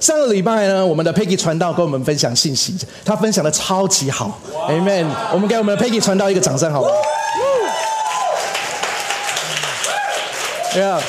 上个礼拜呢，我们的 Peggy 传道跟我们分享信息，他分享的超级好，Amen。我们给我们的 Peggy 传道一个掌声，好吗？对啊。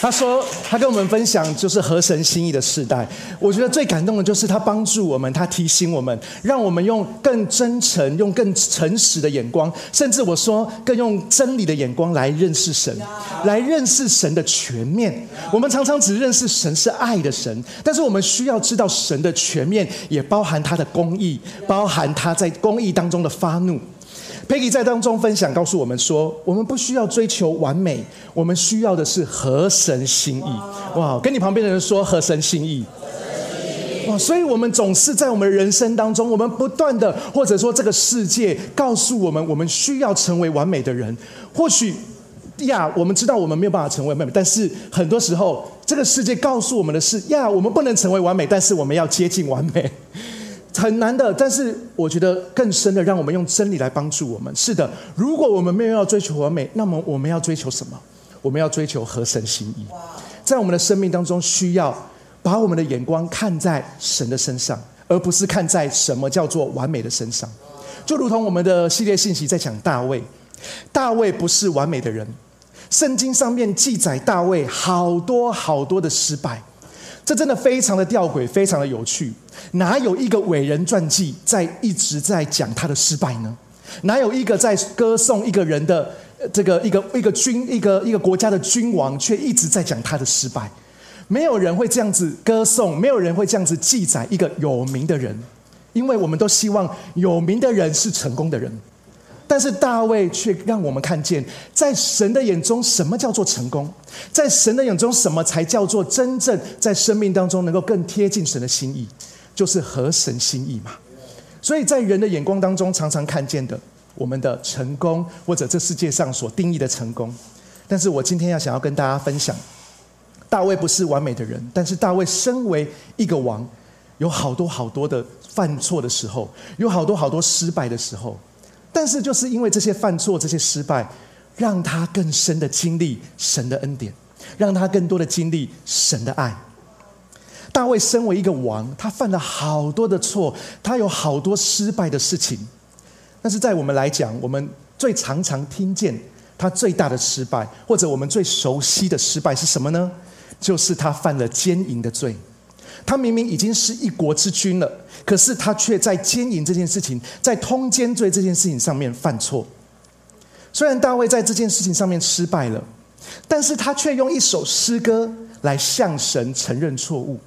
他说，他跟我们分享就是合神心意的时代。我觉得最感动的就是他帮助我们，他提醒我们，让我们用更真诚、用更诚实的眼光，甚至我说更用真理的眼光来认识神，来认识神的全面。我们常常只认识神是爱的神，但是我们需要知道神的全面，也包含他的公义，包含他在公义当中的发怒。Peggy 在当中分享，告诉我们说：我们不需要追求完美，我们需要的是合神心意。哇！跟你旁边的人说合神心意。哇！所以，我们总是在我们人生当中，我们不断的，或者说这个世界告诉我们，我们需要成为完美的人。或许呀，我们知道我们没有办法成为完美，但是很多时候，这个世界告诉我们的是呀，我们不能成为完美，但是我们要接近完美。很难的，但是我觉得更深的，让我们用真理来帮助我们。是的，如果我们没有要追求完美，那么我们要追求什么？我们要追求合神心意。在我们的生命当中，需要把我们的眼光看在神的身上，而不是看在什么叫做完美的身上。就如同我们的系列信息在讲大卫，大卫不是完美的人。圣经上面记载大卫好多好多的失败。这真的非常的吊诡，非常的有趣。哪有一个伟人传记在一直在讲他的失败呢？哪有一个在歌颂一个人的这个一个一个君一个一个国家的君王，却一直在讲他的失败？没有人会这样子歌颂，没有人会这样子记载一个有名的人，因为我们都希望有名的人是成功的人。但是大卫却让我们看见，在神的眼中，什么叫做成功？在神的眼中，什么才叫做真正在生命当中能够更贴近神的心意？就是合神心意嘛。所以在人的眼光当中，常常看见的我们的成功，或者这世界上所定义的成功。但是我今天要想要跟大家分享，大卫不是完美的人，但是大卫身为一个王，有好多好多的犯错的时候，有好多好多失败的时候。但是，就是因为这些犯错、这些失败，让他更深的经历神的恩典，让他更多的经历神的爱。大卫身为一个王，他犯了好多的错，他有好多失败的事情。但是在我们来讲，我们最常常听见他最大的失败，或者我们最熟悉的失败是什么呢？就是他犯了奸淫的罪。他明明已经是一国之君了，可是他却在奸淫这件事情，在通奸罪这件事情上面犯错。虽然大卫在这件事情上面失败了，但是他却用一首诗歌来向神承认错误，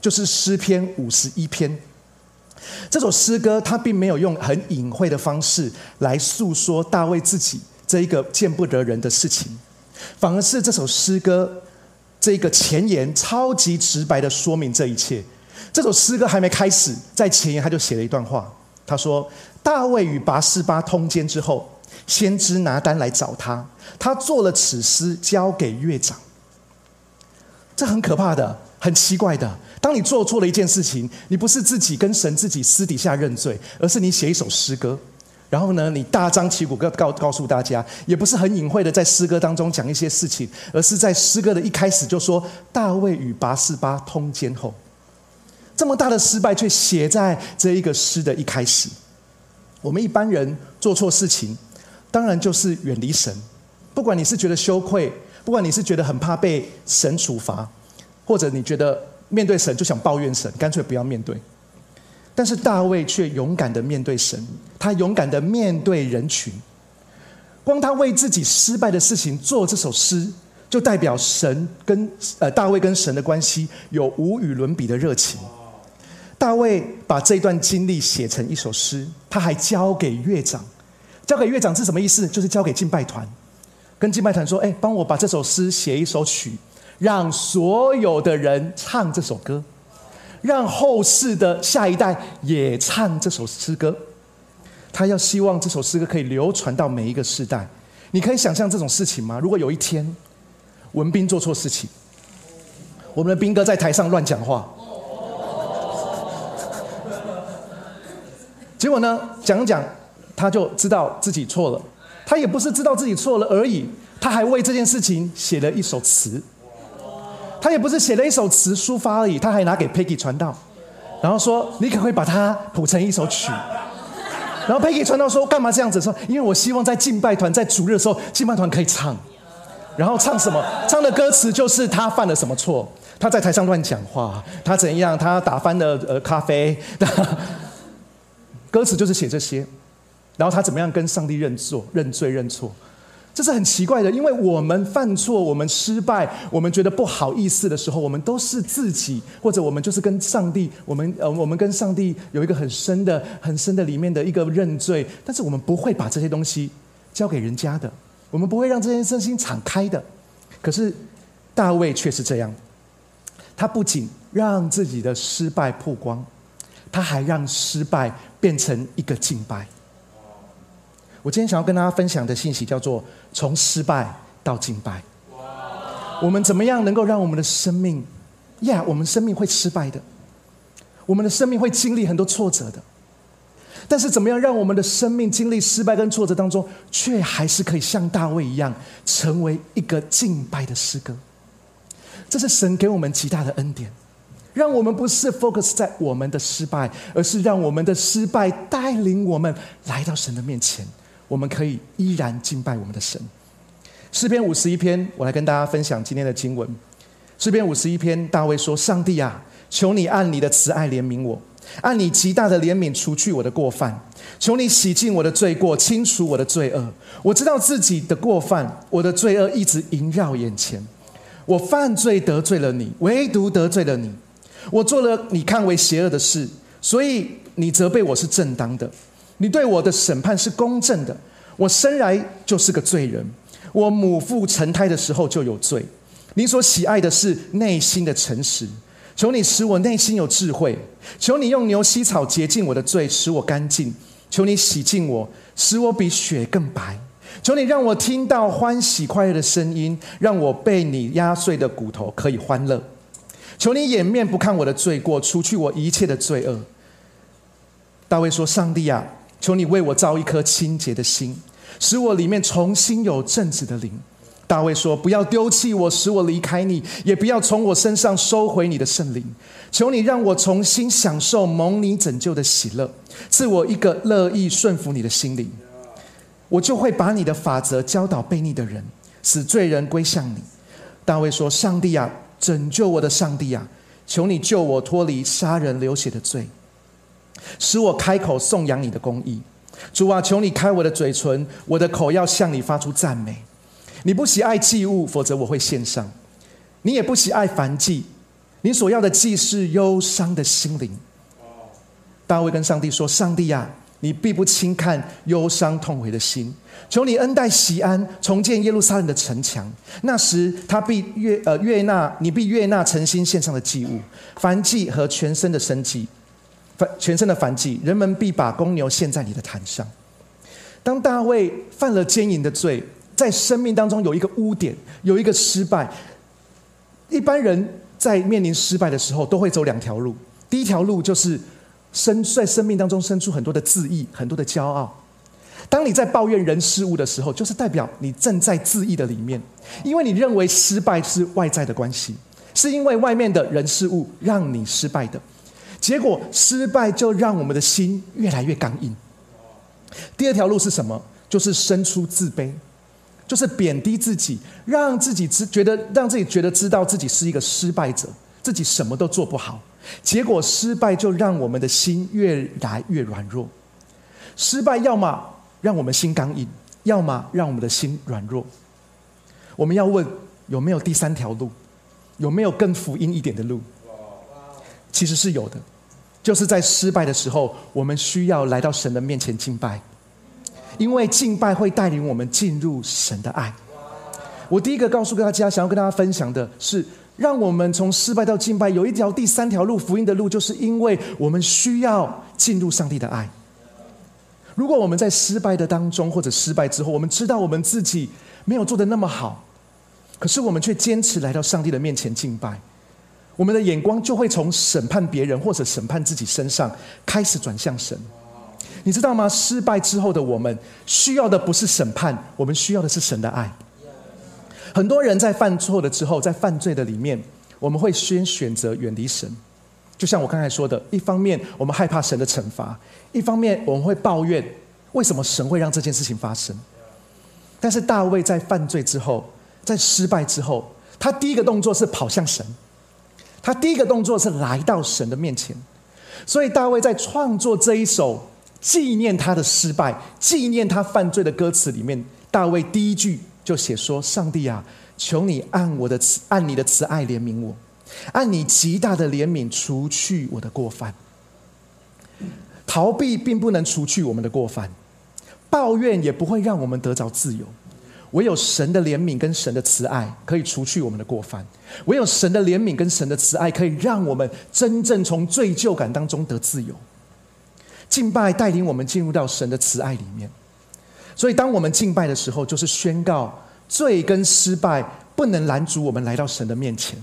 就是诗篇五十一篇。这首诗歌他并没有用很隐晦的方式来诉说大卫自己这一个见不得人的事情，反而是这首诗歌。这个前言超级直白的说明这一切。这首诗歌还没开始，在前言他就写了一段话。他说：“大卫与拔示巴通奸之后，先知拿单来找他，他做了此诗交给乐长。这很可怕的，很奇怪的。当你做错了一件事情，你不是自己跟神自己私底下认罪，而是你写一首诗歌。”然后呢，你大张旗鼓告告告诉大家，也不是很隐晦的在诗歌当中讲一些事情，而是在诗歌的一开始就说大卫与拔示巴通奸后，这么大的失败却写在这一个诗的一开始。我们一般人做错事情，当然就是远离神，不管你是觉得羞愧，不管你是觉得很怕被神处罚，或者你觉得面对神就想抱怨神，干脆不要面对。但是大卫却勇敢的面对神，他勇敢的面对人群。光他为自己失败的事情做这首诗，就代表神跟呃大卫跟神的关系有无与伦比的热情。大卫把这段经历写成一首诗，他还交给乐长，交给乐长是什么意思？就是交给敬拜团，跟敬拜团说：“哎，帮我把这首诗写一首曲，让所有的人唱这首歌。”让后世的下一代也唱这首诗歌，他要希望这首诗歌可以流传到每一个世代。你可以想象这种事情吗？如果有一天文斌做错事情，我们的斌哥在台上乱讲话，结果呢讲讲，他就知道自己错了。他也不是知道自己错了而已，他还为这件事情写了一首词。他也不是写了一首词抒发而已，他还拿给 Peggy 传道，然后说：“你可不可以把它谱成一首曲？”然后 Peggy 传道说：“干嘛这样子？说因为我希望在敬拜团在主日的时候，敬拜团可以唱。然后唱什么？唱的歌词就是他犯了什么错？他在台上乱讲话，他怎样？他打翻了呃咖啡。歌词就是写这些。然后他怎么样跟上帝认错、认罪、认错？这是很奇怪的，因为我们犯错、我们失败、我们觉得不好意思的时候，我们都是自己，或者我们就是跟上帝，我们呃，我们跟上帝有一个很深的、很深的里面的一个认罪，但是我们不会把这些东西交给人家的，我们不会让这些身心敞开的。可是大卫却是这样，他不仅让自己的失败曝光，他还让失败变成一个敬拜。我今天想要跟大家分享的信息叫做“从失败到敬拜”。我们怎么样能够让我们的生命？呀，我们生命会失败的，我们的生命会经历很多挫折的。但是，怎么样让我们的生命经历失败跟挫折当中，却还是可以像大卫一样，成为一个敬拜的诗歌？这是神给我们极大的恩典，让我们不是 focus 在我们的失败，而是让我们的失败带领我们来到神的面前。我们可以依然敬拜我们的神。诗篇五十一篇，我来跟大家分享今天的经文。诗篇五十一篇，大卫说：“上帝啊，求你按你的慈爱怜悯我，按你极大的怜悯除去我的过犯，求你洗净我的罪过，清除我的罪恶。我知道自己的过犯，我的罪恶一直萦绕眼前。我犯罪得罪了你，唯独得罪了你。我做了你看为邪恶的事，所以你责备我是正当的。”你对我的审判是公正的，我生来就是个罪人，我母腹成胎的时候就有罪。你所喜爱的是内心的诚实，求你使我内心有智慧，求你用牛膝草洁净我的罪，使我干净。求你洗净我，使我比雪更白。求你让我听到欢喜快乐的声音，让我被你压碎的骨头可以欢乐。求你掩面不看我的罪过，除去我一切的罪恶。大卫说：“上帝啊！”求你为我造一颗清洁的心，使我里面重新有正直的灵。大卫说：“不要丢弃我，使我离开你；也不要从我身上收回你的圣灵。求你让我重新享受蒙你拯救的喜乐，赐我一个乐意顺服你的心灵。我就会把你的法则教导悖逆的人，使罪人归向你。”大卫说：“上帝啊，拯救我的上帝啊，求你救我脱离杀人流血的罪。”使我开口颂扬你的公义，主啊，求你开我的嘴唇，我的口要向你发出赞美。你不喜爱祭物，否则我会献上；你也不喜爱凡祭，你所要的祭是忧伤的心灵。大卫跟上帝说：“上帝呀，你必不轻看忧伤痛悔的心，求你恩待西安，重建耶路撒冷的城墙。那时他必悦呃悦纳，你必悦纳诚心献上的祭物，凡祭和全身的生祭。”全身的凡祭，人们必把公牛献在你的坛上。当大卫犯了奸淫的罪，在生命当中有一个污点，有一个失败。一般人在面临失败的时候，都会走两条路。第一条路就是生在生命当中生出很多的自义，很多的骄傲。当你在抱怨人事物的时候，就是代表你正在自义的里面，因为你认为失败是外在的关系，是因为外面的人事物让你失败的。结果失败就让我们的心越来越刚硬。第二条路是什么？就是生出自卑，就是贬低自己，让自己知觉得让自己觉得知道自己是一个失败者，自己什么都做不好。结果失败就让我们的心越来越软弱。失败要么让我们心刚硬，要么让我们的心软弱。我们要问有没有第三条路？有没有更福音一点的路？其实是有的，就是在失败的时候，我们需要来到神的面前敬拜，因为敬拜会带领我们进入神的爱。我第一个告诉大家，想要跟大家分享的是，让我们从失败到敬拜有一条第三条路，福音的路，就是因为我们需要进入上帝的爱。如果我们在失败的当中或者失败之后，我们知道我们自己没有做的那么好，可是我们却坚持来到上帝的面前敬拜。我们的眼光就会从审判别人或者审判自己身上开始转向神，你知道吗？失败之后的我们需要的不是审判，我们需要的是神的爱。很多人在犯错了之后，在犯罪的里面，我们会先选择远离神。就像我刚才说的，一方面我们害怕神的惩罚，一方面我们会抱怨为什么神会让这件事情发生。但是大卫在犯罪之后，在失败之后，他第一个动作是跑向神，他第一个动作是来到神的面前。所以大卫在创作这一首纪念他的失败、纪念他犯罪的歌词里面，大卫第一句就写说：“上帝啊，求你按我的慈，按你的慈爱怜悯我。”按你极大的怜悯除去我的过犯，逃避并不能除去我们的过犯，抱怨也不会让我们得着自由。唯有神的怜悯跟神的慈爱可以除去我们的过犯，唯有神的怜悯跟神的慈爱可以让我们真正从罪疚感当中得自由。敬拜带领我们进入到神的慈爱里面，所以当我们敬拜的时候，就是宣告罪跟失败不能拦阻我们来到神的面前。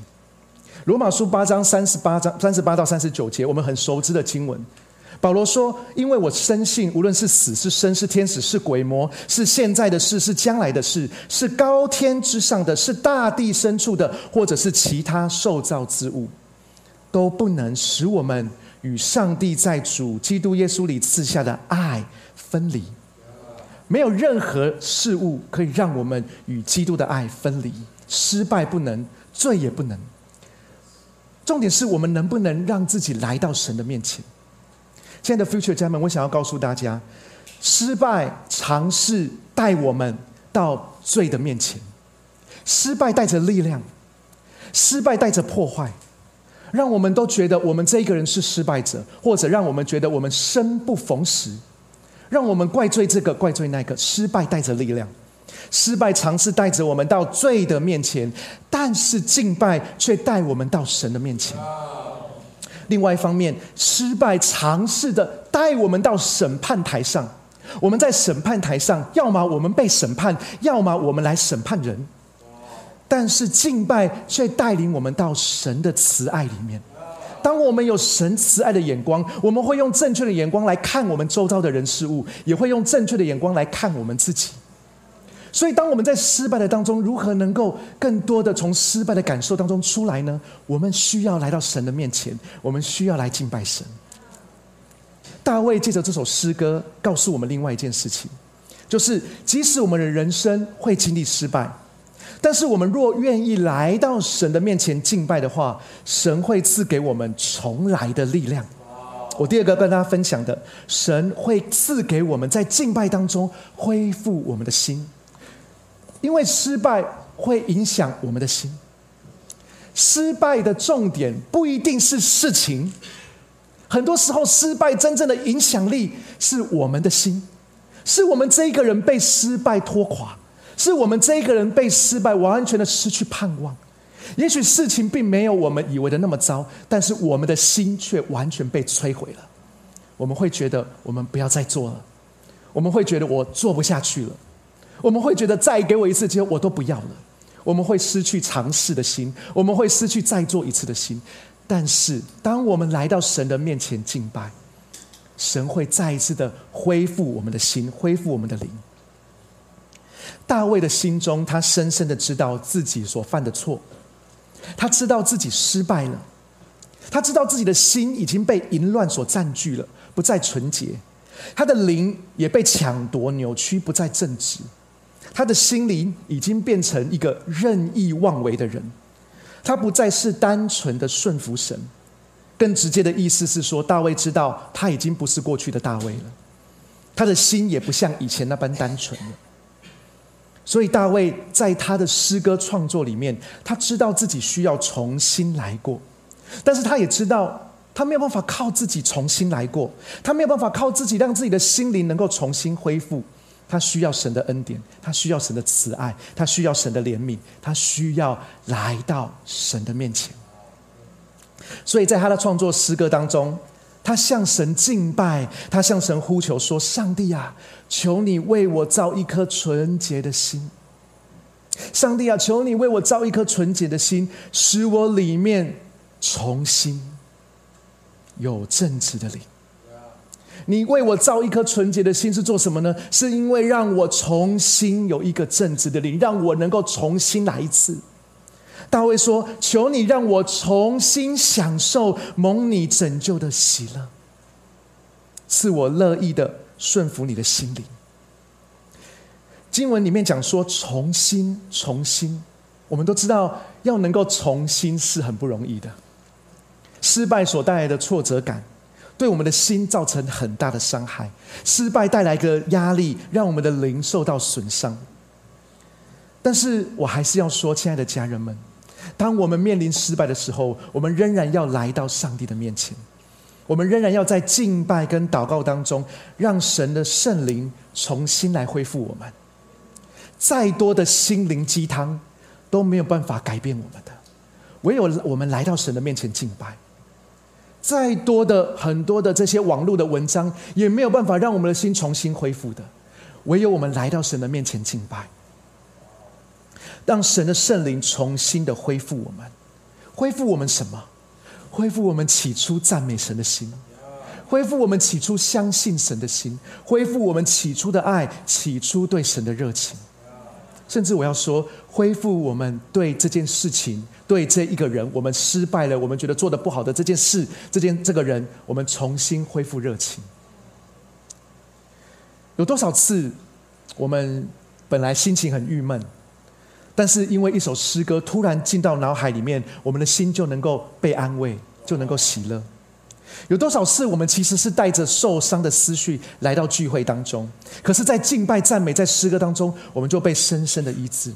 罗马书八章三十八章三十八到三十九节，我们很熟知的经文。保罗说：“因为我深信，无论是死是生，是天使是鬼魔，是现在的事是将来的事，是高天之上的，是大地深处的，或者是其他受造之物，都不能使我们与上帝在主基督耶稣里赐下的爱分离。没有任何事物可以让我们与基督的爱分离。失败不能，罪也不能。”重点是我们能不能让自己来到神的面前？亲爱的 Future 家们，我想要告诉大家，失败尝试带我们到罪的面前。失败带着力量，失败带着破坏，让我们都觉得我们这一个人是失败者，或者让我们觉得我们生不逢时，让我们怪罪这个怪罪那个。失败带着力量。失败尝试带着我们到罪的面前，但是敬拜却带我们到神的面前。另外一方面，失败尝试的带我们到审判台上。我们在审判台上，要么我们被审判，要么我们来审判人。但是敬拜却带领我们到神的慈爱里面。当我们有神慈爱的眼光，我们会用正确的眼光来看我们周遭的人事物，也会用正确的眼光来看我们自己。所以，当我们在失败的当中，如何能够更多的从失败的感受当中出来呢？我们需要来到神的面前，我们需要来敬拜神。大卫借着这首诗歌告诉我们另外一件事情，就是即使我们的人生会经历失败，但是我们若愿意来到神的面前敬拜的话，神会赐给我们重来的力量。我第二个跟大家分享的，神会赐给我们在敬拜当中恢复我们的心。因为失败会影响我们的心，失败的重点不一定是事情，很多时候失败真正的影响力是我们的心，是我们这一个人被失败拖垮，是我们这一个人被失败完全的失去盼望。也许事情并没有我们以为的那么糟，但是我们的心却完全被摧毁了。我们会觉得我们不要再做了，我们会觉得我做不下去了。我们会觉得再给我一次机会，我都不要了。我们会失去尝试的心，我们会失去再做一次的心。但是，当我们来到神的面前敬拜，神会再一次的恢复我们的心，恢复我们的灵。大卫的心中，他深深的知道自己所犯的错，他知道自己失败了，他知道自己的心已经被淫乱所占据了，不再纯洁，他的灵也被抢夺、扭曲，不再正直。他的心灵已经变成一个任意妄为的人，他不再是单纯的顺服神。更直接的意思是说，大卫知道他已经不是过去的大卫了，他的心也不像以前那般单纯了。所以，大卫在他的诗歌创作里面，他知道自己需要重新来过，但是他也知道他没有办法靠自己重新来过，他没有办法靠自己让自己的心灵能够重新恢复。他需要神的恩典，他需要神的慈爱，他需要神的怜悯，他需要来到神的面前。所以在他的创作诗歌当中，他向神敬拜，他向神呼求说：“上帝啊，求你为我造一颗纯洁的心。上帝啊，求你为我造一颗纯洁的心，使我里面重新有正直的灵。”你为我造一颗纯洁的心是做什么呢？是因为让我重新有一个正直的灵，让我能够重新来一次。大卫说：“求你让我重新享受蒙你拯救的喜乐，赐我乐意的顺服你的心灵。”经文里面讲说：“重新，重新。”我们都知道，要能够重新是很不容易的。失败所带来的挫折感，对我们的心造成很大的伤害。失败带来的压力，让我们的灵受到损伤。但是我还是要说，亲爱的家人们。当我们面临失败的时候，我们仍然要来到上帝的面前，我们仍然要在敬拜跟祷告当中，让神的圣灵重新来恢复我们。再多的心灵鸡汤都没有办法改变我们的，唯有我们来到神的面前敬拜。再多的很多的这些网络的文章也没有办法让我们的心重新恢复的，唯有我们来到神的面前敬拜。让神的圣灵重新的恢复我们，恢复我们什么？恢复我们起初赞美神的心，恢复我们起初相信神的心，恢复我们起初的爱，起初对神的热情。甚至我要说，恢复我们对这件事情、对这一个人，我们失败了，我们觉得做的不好的这件事、这件这个人，我们重新恢复热情。有多少次，我们本来心情很郁闷？但是因为一首诗歌突然进到脑海里面，我们的心就能够被安慰，就能够喜乐。有多少次我们其实是带着受伤的思绪来到聚会当中，可是，在敬拜赞美在诗歌当中，我们就被深深的医治。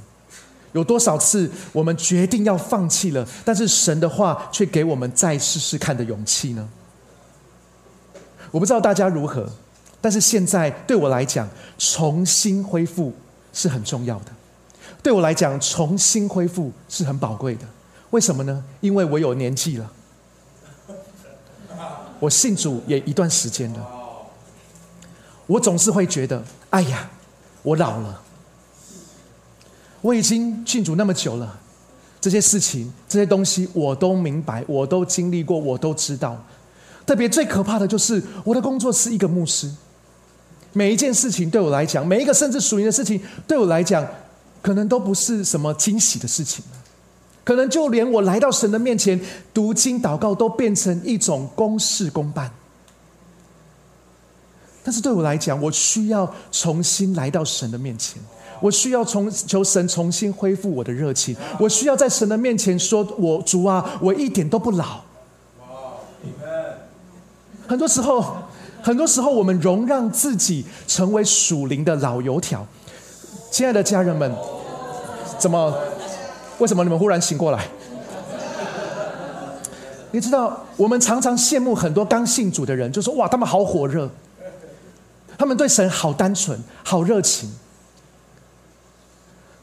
有多少次我们决定要放弃了，但是神的话却给我们再试试看的勇气呢？我不知道大家如何，但是现在对我来讲，重新恢复是很重要的。对我来讲，重新恢复是很宝贵的。为什么呢？因为我有年纪了，我信主也一段时间了。我总是会觉得，哎呀，我老了。我已经信主那么久了，这些事情、这些东西我都明白，我都经历过，我都知道。特别最可怕的就是我的工作是一个牧师，每一件事情对我来讲，每一个甚至属灵的事情对我来讲。可能都不是什么惊喜的事情可能就连我来到神的面前读经祷告，都变成一种公事公办。但是对我来讲，我需要重新来到神的面前，我需要重求神重新恢复我的热情，我需要在神的面前说：“我主啊，我一点都不老。”很多时候，很多时候，我们容让自己成为属灵的老油条。亲爱的家人们，怎么？为什么你们忽然醒过来？你知道，我们常常羡慕很多刚信主的人，就说：“哇，他们好火热，他们对神好单纯、好热情。”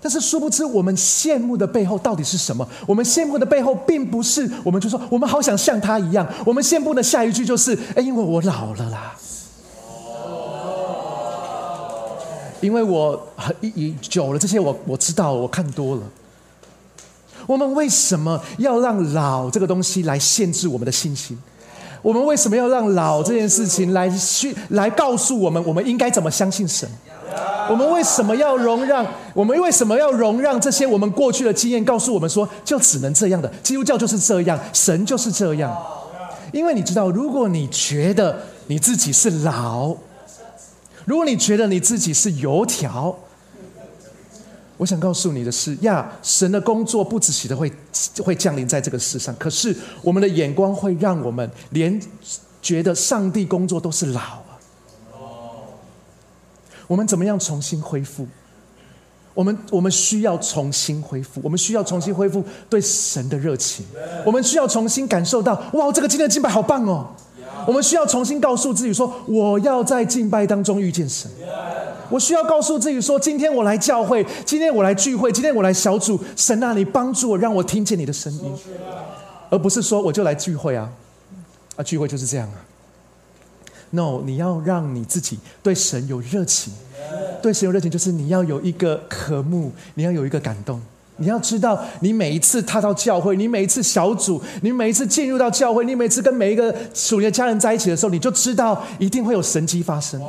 但是殊不知，我们羡慕的背后到底是什么？我们羡慕的背后，并不是我们就说我们好想像他一样。我们羡慕的下一句就是：“哎，因为我老了啦。”因为我很已久了，这些我我知道，我看多了。我们为什么要让老这个东西来限制我们的信心？我们为什么要让老这件事情来去来告诉我们，我们应该怎么相信神？我们为什么要容让？我们为什么要容让这些我们过去的经验告诉我们说，就只能这样的？基督教就是这样，神就是这样。因为你知道，如果你觉得你自己是老。如果你觉得你自己是油条，我想告诉你的是呀，神的工作不止喜的会会降临在这个世上，可是我们的眼光会让我们连觉得上帝工作都是老。我们怎么样重新恢复？我们我们需要重新恢复，我们需要重新恢复对神的热情，我们需要重新感受到哇，这个今天的敬拜好棒哦。我们需要重新告诉自己说：“我要在敬拜当中遇见神。”我需要告诉自己说：“今天我来教会，今天我来聚会，今天我来小组，神啊，你帮助我，让我听见你的声音，而不是说我就来聚会啊，啊，聚会就是这样啊。No，你要让你自己对神有热情，对神有热情，就是你要有一个渴慕，你要有一个感动。”你要知道，你每一次踏到教会，你每一次小组，你每一次进入到教会，你每一次跟每一个属灵的家人在一起的时候，你就知道一定会有神迹发生。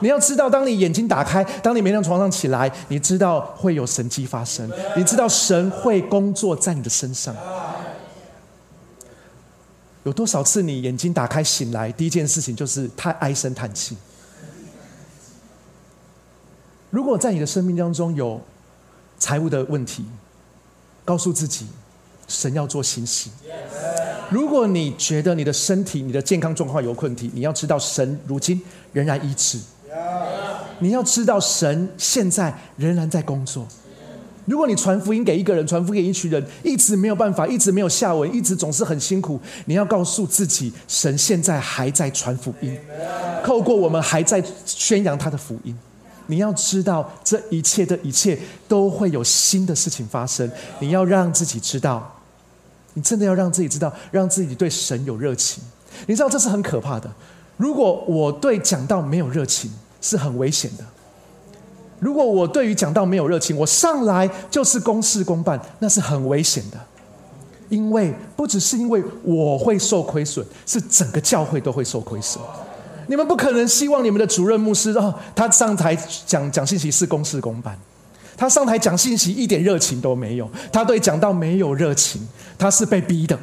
你要知道，当你眼睛打开，当你每天床上起来，你知道会有神迹发生，你知道神会工作在你的身上。有多少次你眼睛打开醒来，第一件事情就是太唉声叹气？如果在你的生命当中有财务的问题，告诉自己，神要做新事。如果你觉得你的身体、你的健康状况有问题，你要知道神如今仍然医治。你要知道神现在仍然在工作。如果你传福音给一个人，传福音给一群人，一直没有办法，一直没有下文，一直总是很辛苦，你要告诉自己，神现在还在传福音，透过我们还在宣扬他的福音。你要知道，这一切的一切都会有新的事情发生。你要让自己知道，你真的要让自己知道，让自己对神有热情。你知道这是很可怕的。如果我对讲道没有热情，是很危险的。如果我对于讲道没有热情，我上来就是公事公办，那是很危险的。因为不只是因为我会受亏损，是整个教会都会受亏损。你们不可能希望你们的主任牧师哦，他上台讲讲信息是公事公办，他上台讲信息一点热情都没有，他对讲道没有热情，他是被逼的，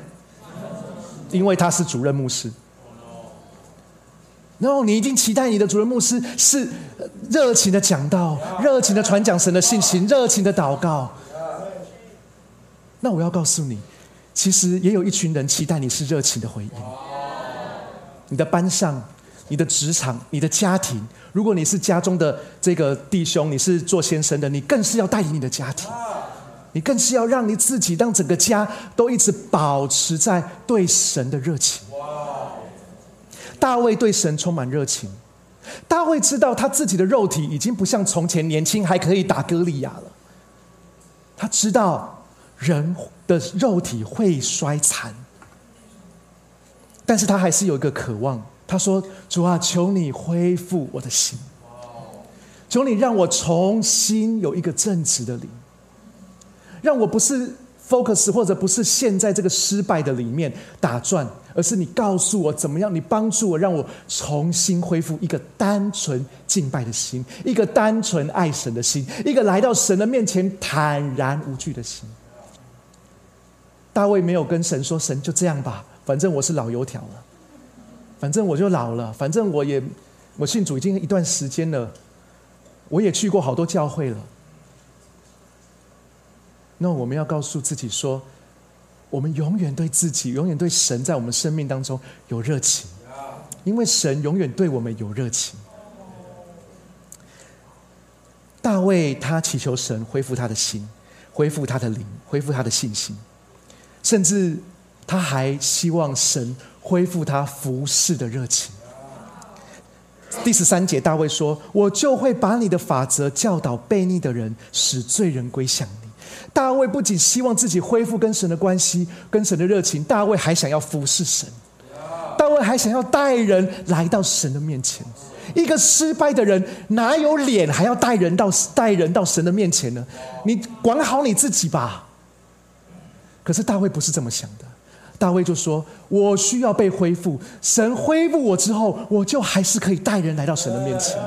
因为他是主任牧师。然后你一定期待你的主任牧师是热情的讲道，热情的传讲神的信息，热情的祷告。那我要告诉你，其实也有一群人期待你是热情的回应。你的班上、你的职场、你的家庭，如果你是家中的这个弟兄，你是做先生的，你更是要带领你的家庭，你更是要让你自己，让整个家都一直保持在对神的热情。大卫对神充满热情。大卫知道他自己的肉体已经不像从前年轻，还可以打歌利亚了。他知道人的肉体会衰残，但是他还是有一个渴望。他说：“主啊，求你恢复我的心，求你让我重新有一个正直的灵，让我不是。” focus 或者不是现在这个失败的里面打转，而是你告诉我怎么样，你帮助我，让我重新恢复一个单纯敬拜的心，一个单纯爱神的心，一个来到神的面前坦然无惧的心。大卫没有跟神说：“神就这样吧，反正我是老油条了，反正我就老了，反正我也我信主已经一段时间了，我也去过好多教会了。”那我们要告诉自己说，我们永远对自己，永远对神在我们生命当中有热情，因为神永远对我们有热情。大卫他祈求神恢复他的心，恢复他的灵，恢复他的信心，甚至他还希望神恢复他服侍的热情。第十三节，大卫说：“我就会把你的法则教导悖逆的人，使罪人归向你。”大卫不仅希望自己恢复跟神的关系、跟神的热情，大卫还想要服侍神。大卫还想要带人来到神的面前。一个失败的人哪有脸还要带人到带人到神的面前呢？你管好你自己吧。可是大卫不是这么想的。大卫就说：“我需要被恢复，神恢复我之后，我就还是可以带人来到神的面前。”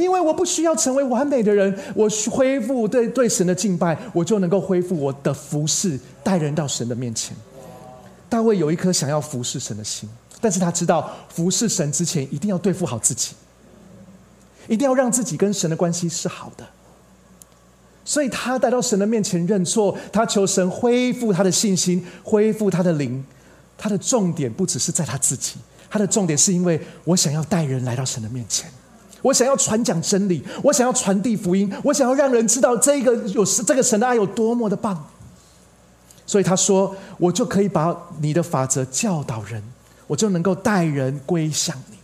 因为我不需要成为完美的人，我恢复对对神的敬拜，我就能够恢复我的服侍，带人到神的面前。大卫有一颗想要服侍神的心，但是他知道服侍神之前，一定要对付好自己，一定要让自己跟神的关系是好的。所以他带到神的面前认错，他求神恢复他的信心，恢复他的灵。他的重点不只是在他自己，他的重点是因为我想要带人来到神的面前。我想要传讲真理，我想要传递福音，我想要让人知道这个有这个神的爱有多么的棒。所以他说：“我就可以把你的法则教导人，我就能够带人归向你。”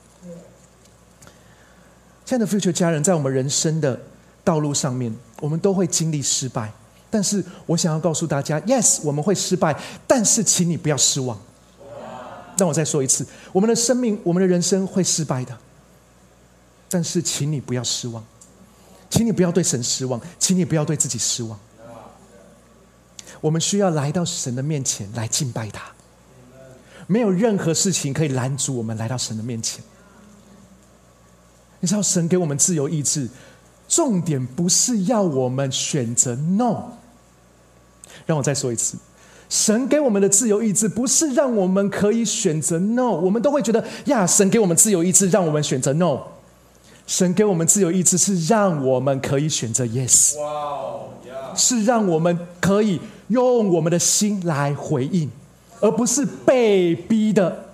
亲爱的 future 家人，在我们人生的道路上面，我们都会经历失败。但是我想要告诉大家：Yes，我们会失败，但是请你不要失望。让我再说一次，我们的生命，我们的人生会失败的。但是，请你不要失望，请你不要对神失望，请你不要对自己失望。我们需要来到神的面前来敬拜他，没有任何事情可以拦阻我们来到神的面前。你知道，神给我们自由意志，重点不是要我们选择 no。让我再说一次，神给我们的自由意志，不是让我们可以选择 no。我们都会觉得呀，神给我们自由意志，让我们选择 no。神给我们自由意志，是让我们可以选择 yes。是让我们可以用我们的心来回应，而不是被逼的。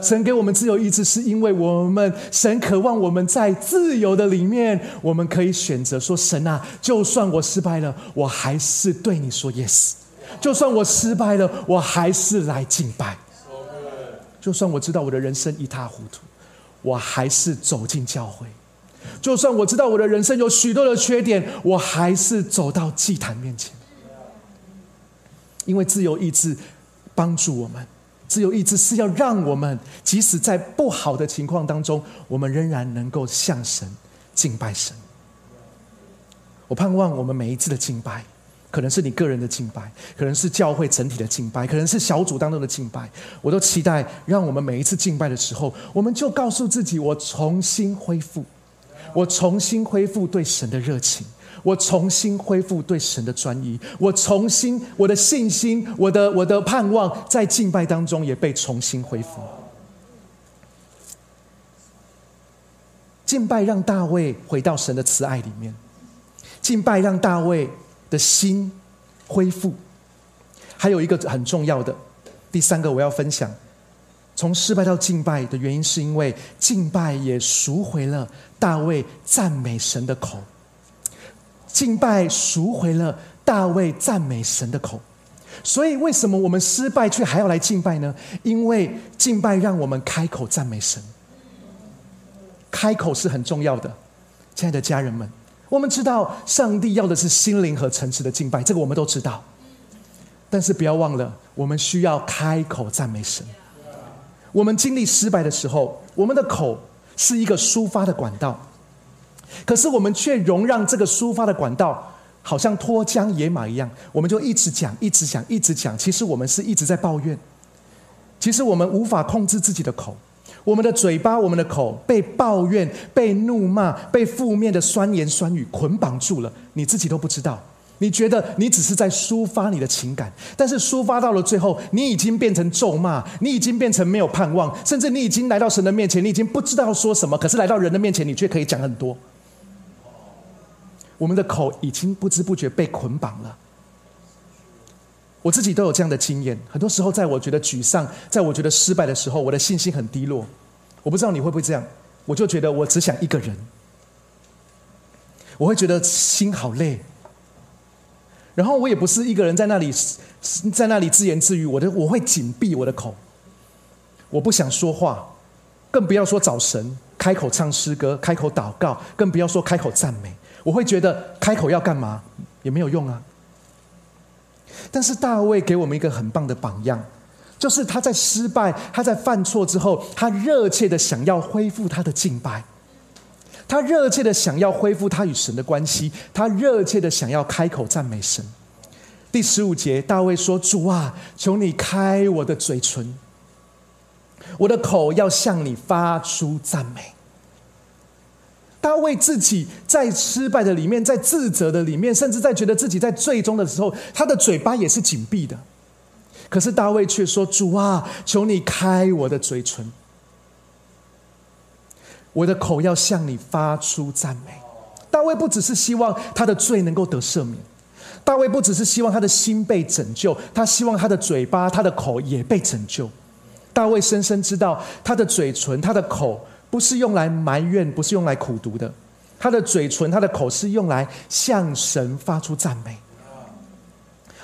神给我们自由意志，是因为我们神渴望我们在自由的里面，我们可以选择说：“神啊，就算我失败了，我还是对你说 yes；就算我失败了，我还是来敬拜；就算我知道我的人生一塌糊涂，我还是走进教会；就算我知道我的人生有许多的缺点，我还是走到祭坛面前。因为自由意志帮助我们。”自由意志是要让我们，即使在不好的情况当中，我们仍然能够向神敬拜神。我盼望我们每一次的敬拜，可能是你个人的敬拜，可能是教会整体的敬拜，可能是小组当中的敬拜，我都期待让我们每一次敬拜的时候，我们就告诉自己：我重新恢复，我重新恢复对神的热情。我重新恢复对神的专一，我重新我的信心，我的我的盼望，在敬拜当中也被重新恢复。敬拜让大卫回到神的慈爱里面，敬拜让大卫的心恢复。还有一个很重要的，第三个我要分享，从失败到敬拜的原因，是因为敬拜也赎回了大卫赞美神的口。敬拜赎回了大卫赞美神的口，所以为什么我们失败却还要来敬拜呢？因为敬拜让我们开口赞美神，开口是很重要的。亲爱的家人们，我们知道上帝要的是心灵和诚实的敬拜，这个我们都知道。但是不要忘了，我们需要开口赞美神。我们经历失败的时候，我们的口是一个抒发的管道。可是我们却容让这个抒发的管道，好像脱缰野马一样，我们就一直讲，一直讲，一直讲。其实我们是一直在抱怨。其实我们无法控制自己的口，我们的嘴巴、我们的口被抱怨、被怒骂、被负面的酸言酸语捆绑住了，你自己都不知道。你觉得你只是在抒发你的情感，但是抒发到了最后，你已经变成咒骂，你已经变成没有盼望，甚至你已经来到神的面前，你已经不知道说什么。可是来到人的面前，你却可以讲很多。我们的口已经不知不觉被捆绑了。我自己都有这样的经验。很多时候，在我觉得沮丧、在我觉得失败的时候，我的信心很低落。我不知道你会不会这样？我就觉得我只想一个人，我会觉得心好累。然后我也不是一个人在那里，在那里自言自语。我的我会紧闭我的口，我不想说话，更不要说找神开口唱诗歌、开口祷告，更不要说开口赞美。我会觉得开口要干嘛也没有用啊。但是大卫给我们一个很棒的榜样，就是他在失败、他在犯错之后，他热切的想要恢复他的敬拜，他热切的想要恢复他与神的关系，他热切的想要开口赞美神。第十五节，大卫说：“主啊，求你开我的嘴唇，我的口要向你发出赞美。”他为自己在失败的里面，在自责的里面，甚至在觉得自己在最终的时候，他的嘴巴也是紧闭的。可是大卫却说：“主啊，求你开我的嘴唇，我的口要向你发出赞美。”大卫不只是希望他的罪能够得赦免，大卫不只是希望他的心被拯救，他希望他的嘴巴、他的口也被拯救。大卫深深知道，他的嘴唇、他的口。不是用来埋怨，不是用来苦读的。他的嘴唇，他的口是用来向神发出赞美。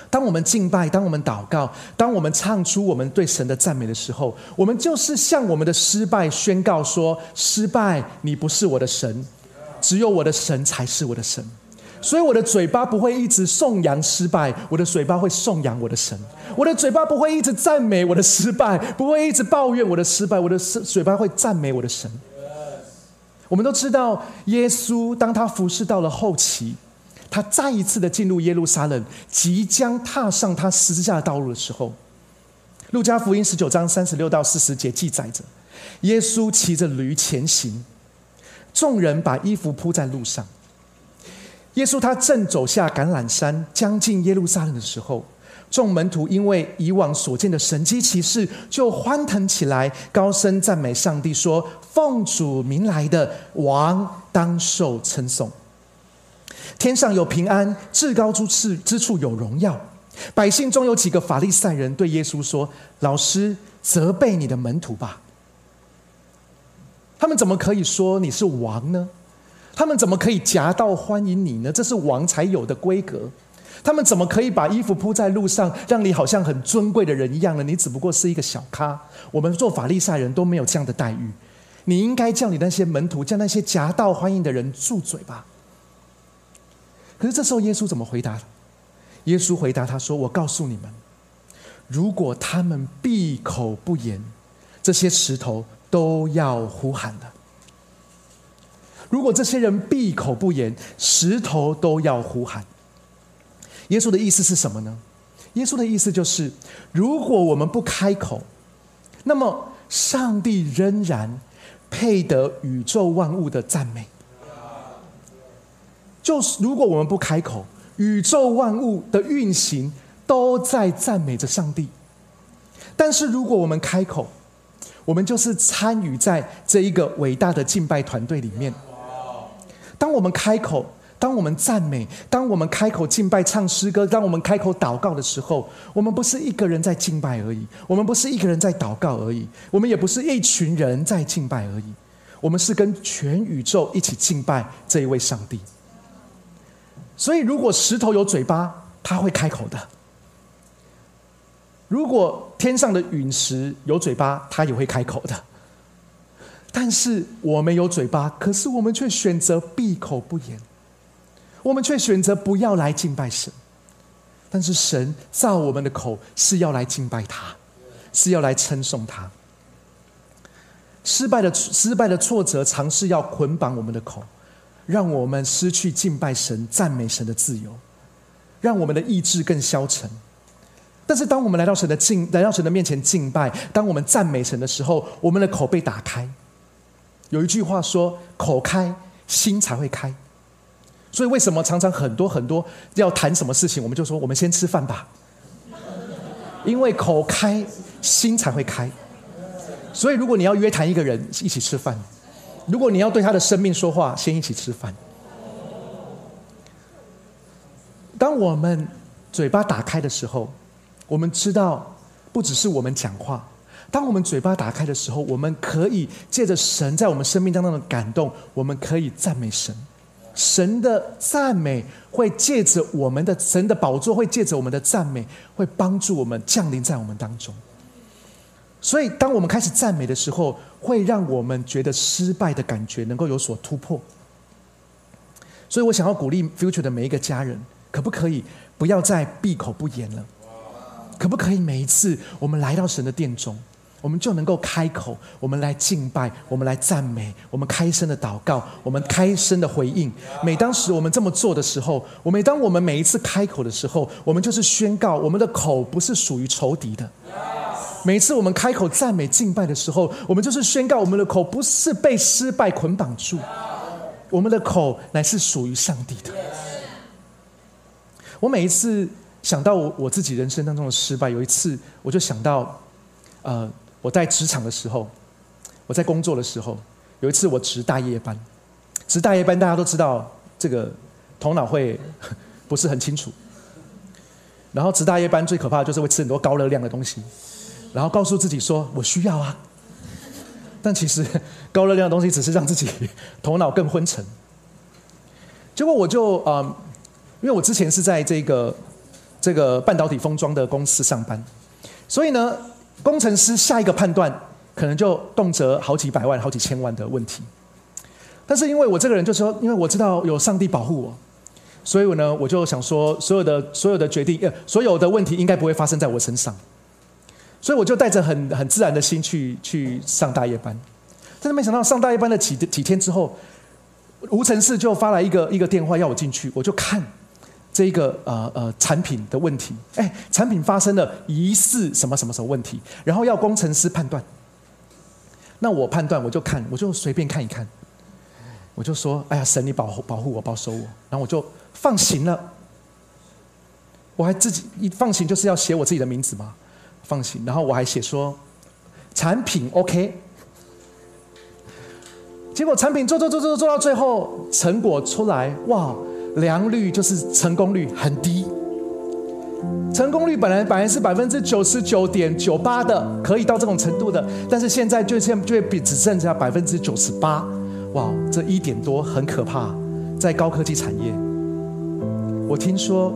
当我们敬拜，当我们祷告，当我们唱出我们对神的赞美的时候，我们就是向我们的失败宣告说：失败，你不是我的神，只有我的神才是我的神。所以我的嘴巴不会一直颂扬失败，我的嘴巴会颂扬我的神。我的嘴巴不会一直赞美我的失败，不会一直抱怨我的失败，我的嘴巴会赞美我的神。我们都知道，耶稣当他服侍到了后期，他再一次的进入耶路撒冷，即将踏上他十字架的道路的时候，路加福音十九章三十六到四十节记载着，耶稣骑着驴前行。众人把衣服铺在路上。耶稣他正走下橄榄山，将近耶路撒冷的时候，众门徒因为以往所见的神迹奇事，就欢腾起来，高声赞美上帝，说：“奉主名来的王，当受称颂。天上有平安，至高之处之处有荣耀。”百姓中有几个法利赛人对耶稣说：“老师，责备你的门徒吧。他们怎么可以说你是王呢？”他们怎么可以夹道欢迎你呢？这是王才有的规格。他们怎么可以把衣服铺在路上，让你好像很尊贵的人一样呢？你只不过是一个小咖。我们做法利赛人都没有这样的待遇。你应该叫你那些门徒，叫那些夹道欢迎的人住嘴吧。可是这时候耶稣怎么回答？耶稣回答他说：“我告诉你们，如果他们闭口不言，这些石头都要呼喊的。”如果这些人闭口不言，石头都要呼喊。耶稣的意思是什么呢？耶稣的意思就是，如果我们不开口，那么上帝仍然配得宇宙万物的赞美。就是如果我们不开口，宇宙万物的运行都在赞美着上帝。但是如果我们开口，我们就是参与在这一个伟大的敬拜团队里面。当我们开口，当我们赞美，当我们开口敬拜、唱诗歌，当我们开口祷告的时候，我们不是一个人在敬拜而已，我们不是一个人在祷告而已，我们也不是一群人在敬拜而已，我们是跟全宇宙一起敬拜这一位上帝。所以，如果石头有嘴巴，它会开口的；如果天上的陨石有嘴巴，它也会开口的。但是我们有嘴巴，可是我们却选择闭口不言。我们却选择不要来敬拜神。但是神造我们的口是要来敬拜他，是要来称颂他。失败的失败的挫折，尝试要捆绑我们的口，让我们失去敬拜神、赞美神的自由，让我们的意志更消沉。但是当我们来到神的敬，来到神的面前敬拜，当我们赞美神的时候，我们的口被打开。有一句话说：“口开，心才会开。”所以，为什么常常很多很多要谈什么事情，我们就说：“我们先吃饭吧。”因为口开，心才会开。所以，如果你要约谈一个人一起吃饭，如果你要对他的生命说话，先一起吃饭。当我们嘴巴打开的时候，我们知道，不只是我们讲话。当我们嘴巴打开的时候，我们可以借着神在我们生命当中的感动，我们可以赞美神。神的赞美会借着我们的神的宝座，会借着我们的赞美，会帮助我们降临在我们当中。所以，当我们开始赞美的时候，会让我们觉得失败的感觉能够有所突破。所以我想要鼓励 Future 的每一个家人，可不可以不要再闭口不言了？可不可以每一次我们来到神的殿中？我们就能够开口，我们来敬拜，我们来赞美，我们开声的祷告，我们开声的回应。每当时我们这么做的时候，我每当我们每一次开口的时候，我们就是宣告我们的口不是属于仇敌的。每次我们开口赞美敬拜的时候，我们就是宣告我们的口不是被失败捆绑住，我们的口乃是属于上帝的。我每一次想到我我自己人生当中的失败，有一次我就想到，呃。我在职场的时候，我在工作的时候，有一次我值大夜班，值大夜班大家都知道，这个头脑会不是很清楚。然后值大夜班最可怕的就是会吃很多高热量的东西，然后告诉自己说我需要啊，但其实高热量的东西只是让自己头脑更昏沉。结果我就啊，因为我之前是在这个这个半导体封装的公司上班，所以呢。工程师下一个判断，可能就动辄好几百万、好几千万的问题。但是因为我这个人就说，因为我知道有上帝保护我，所以我呢，我就想说，所有的所有的决定，呃，所有的问题应该不会发生在我身上。所以我就带着很很自然的心去去上大夜班。但是没想到上大夜班的几几天之后，吴成士就发来一个一个电话要我进去，我就看。这个呃呃产品的问题，哎，产品发生了疑似什么什么什么问题，然后要工程师判断。那我判断我就看，我就随便看一看。我就说：“哎呀，神，你保护保护我，保守我。”然后我就放行了。我还自己一放行就是要写我自己的名字嘛，放行。然后我还写说，产品 OK。结果产品做做做做做到最后，成果出来，哇，良率就是成功率很低。成功率本来本来是百分之九十九点九八的，可以到这种程度的，但是现在就现就比只剩下百分之九十八，哇，这一点多很可怕，在高科技产业，我听说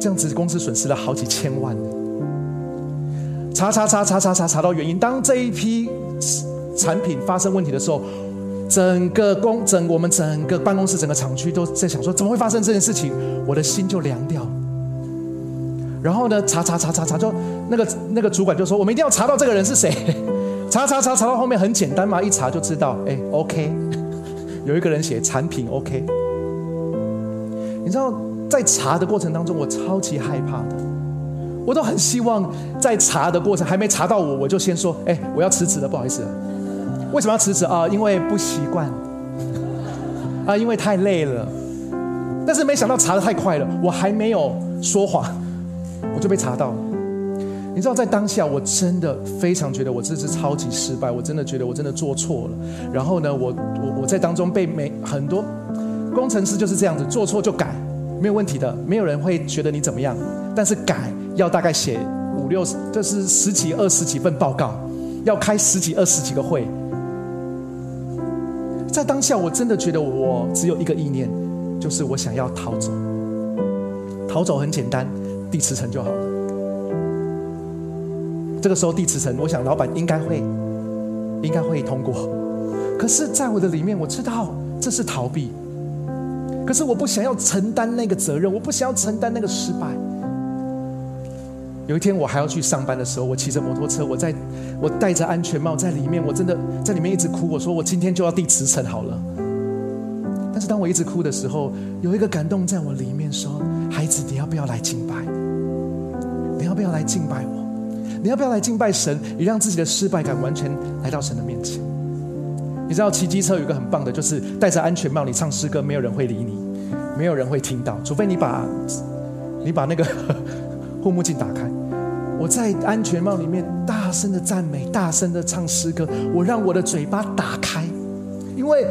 这样子公司损失了好几千万。查查查查查查查到原因，当这一批产品发生问题的时候，整个公整我们整个办公室整个厂区都在想说，怎么会发生这件事情？我的心就凉掉。然后呢？查查查查查，就那个那个主管就说：“我们一定要查到这个人是谁。”查查查查到后面很简单嘛，一查就知道。哎，OK，有一个人写产品 OK。你知道，在查的过程当中，我超级害怕的。我都很希望在查的过程还没查到我，我就先说：“哎，我要辞职了，不好意思。”为什么要辞职啊？因为不习惯。啊，因为太累了。但是没想到查的太快了，我还没有说谎。我就被查到了，你知道，在当下我真的非常觉得我这次超级失败，我真的觉得我真的做错了。然后呢，我我我在当中被每很多工程师就是这样子，做错就改，没有问题的，没有人会觉得你怎么样。但是改要大概写五六，这是十几二十几份报告，要开十几二十几个会。在当下，我真的觉得我只有一个意念，就是我想要逃走。逃走很简单。地磁层就好了。这个时候地磁层，我想老板应该会，应该会通过。可是，在我的里面，我知道这是逃避。可是我不想要承担那个责任，我不想要承担那个失败。有一天我还要去上班的时候，我骑着摩托车，我在我戴着安全帽在里面，我真的在里面一直哭。我说我今天就要地磁层好了。但是当我一直哭的时候，有一个感动在我里面说：“孩子，你要不要来敬拜？”你要不要来敬拜我？你要不要来敬拜神？你让自己的失败感完全来到神的面前。你知道骑机车有一个很棒的，就是戴着安全帽，你唱诗歌，没有人会理你，没有人会听到，除非你把，你把那个 护目镜打开。我在安全帽里面大声的赞美，大声的唱诗歌，我让我的嘴巴打开，因为。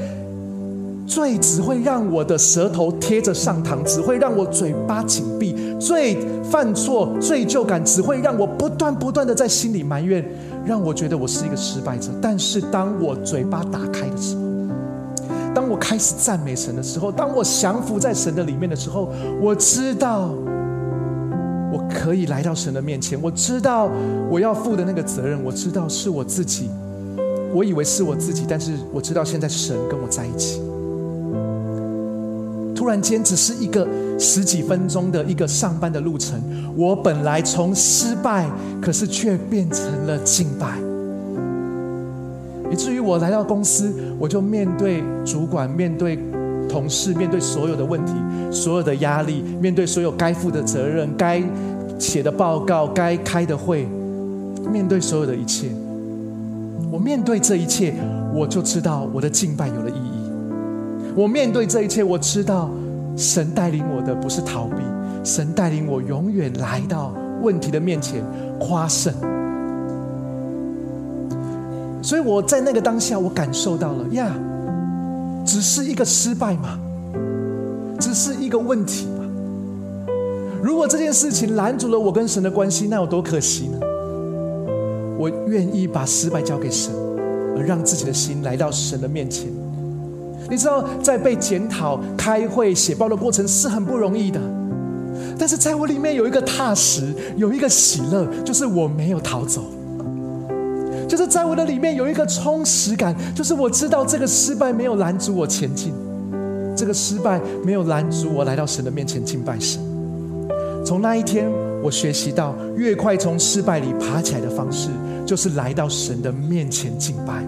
罪只会让我的舌头贴着上膛，只会让我嘴巴紧闭。罪犯错，罪疚感只会让我不断不断的在心里埋怨，让我觉得我是一个失败者。但是当我嘴巴打开的时候，当我开始赞美神的时候，当我降服在神的里面的时候，我知道可以来到神的面前。我知道我要负的那个责任，我知道是我自己。我以为是我自己，但是我知道现在神跟我在一起。突然间，只是一个十几分钟的一个上班的路程，我本来从失败，可是却变成了敬拜，以至于我来到公司，我就面对主管、面对同事、面对所有的问题、所有的压力、面对所有该负的责任、该写的报告、该开的会，面对所有的一切，我面对这一切，我就知道我的敬拜有了意义。我面对这一切，我知道神带领我的不是逃避，神带领我永远来到问题的面前夸胜。所以我在那个当下，我感受到了呀，只是一个失败嘛，只是一个问题。如果这件事情拦阻了我跟神的关系，那有多可惜呢？我愿意把失败交给神，而让自己的心来到神的面前。你知道，在被检讨、开会、写报的过程是很不容易的，但是在我里面有一个踏实，有一个喜乐，就是我没有逃走；就是在我的里面有一个充实感，就是我知道这个失败没有拦阻我前进，这个失败没有拦阻我来到神的面前敬拜神。从那一天，我学习到，越快从失败里爬起来的方式，就是来到神的面前敬拜。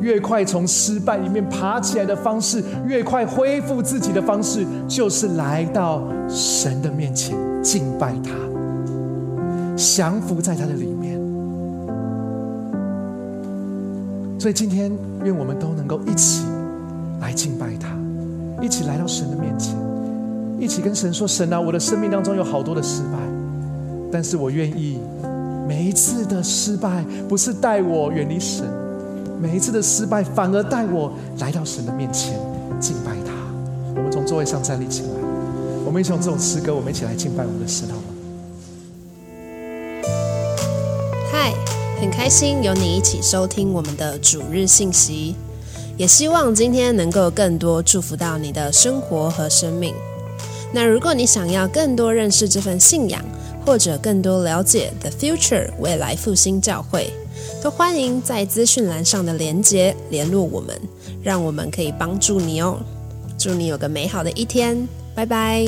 越快从失败里面爬起来的方式，越快恢复自己的方式，就是来到神的面前敬拜他，降服在他的里面。所以今天，愿我们都能够一起来敬拜他，一起来到神的面前，一起跟神说：“神啊，我的生命当中有好多的失败，但是我愿意每一次的失败不是带我远离神，每一次的失败反而带我来到神的面前敬拜他。”我们从座位上站立起来，我们一起用这种诗歌，我们一起来敬拜我们的神，好吗？嗨，很开心有你一起收听我们的主日信息，也希望今天能够更多祝福到你的生活和生命。那如果你想要更多认识这份信仰，或者更多了解 The Future 未来复兴教会，都欢迎在资讯栏上的连接联络我们，让我们可以帮助你哦。祝你有个美好的一天，拜拜。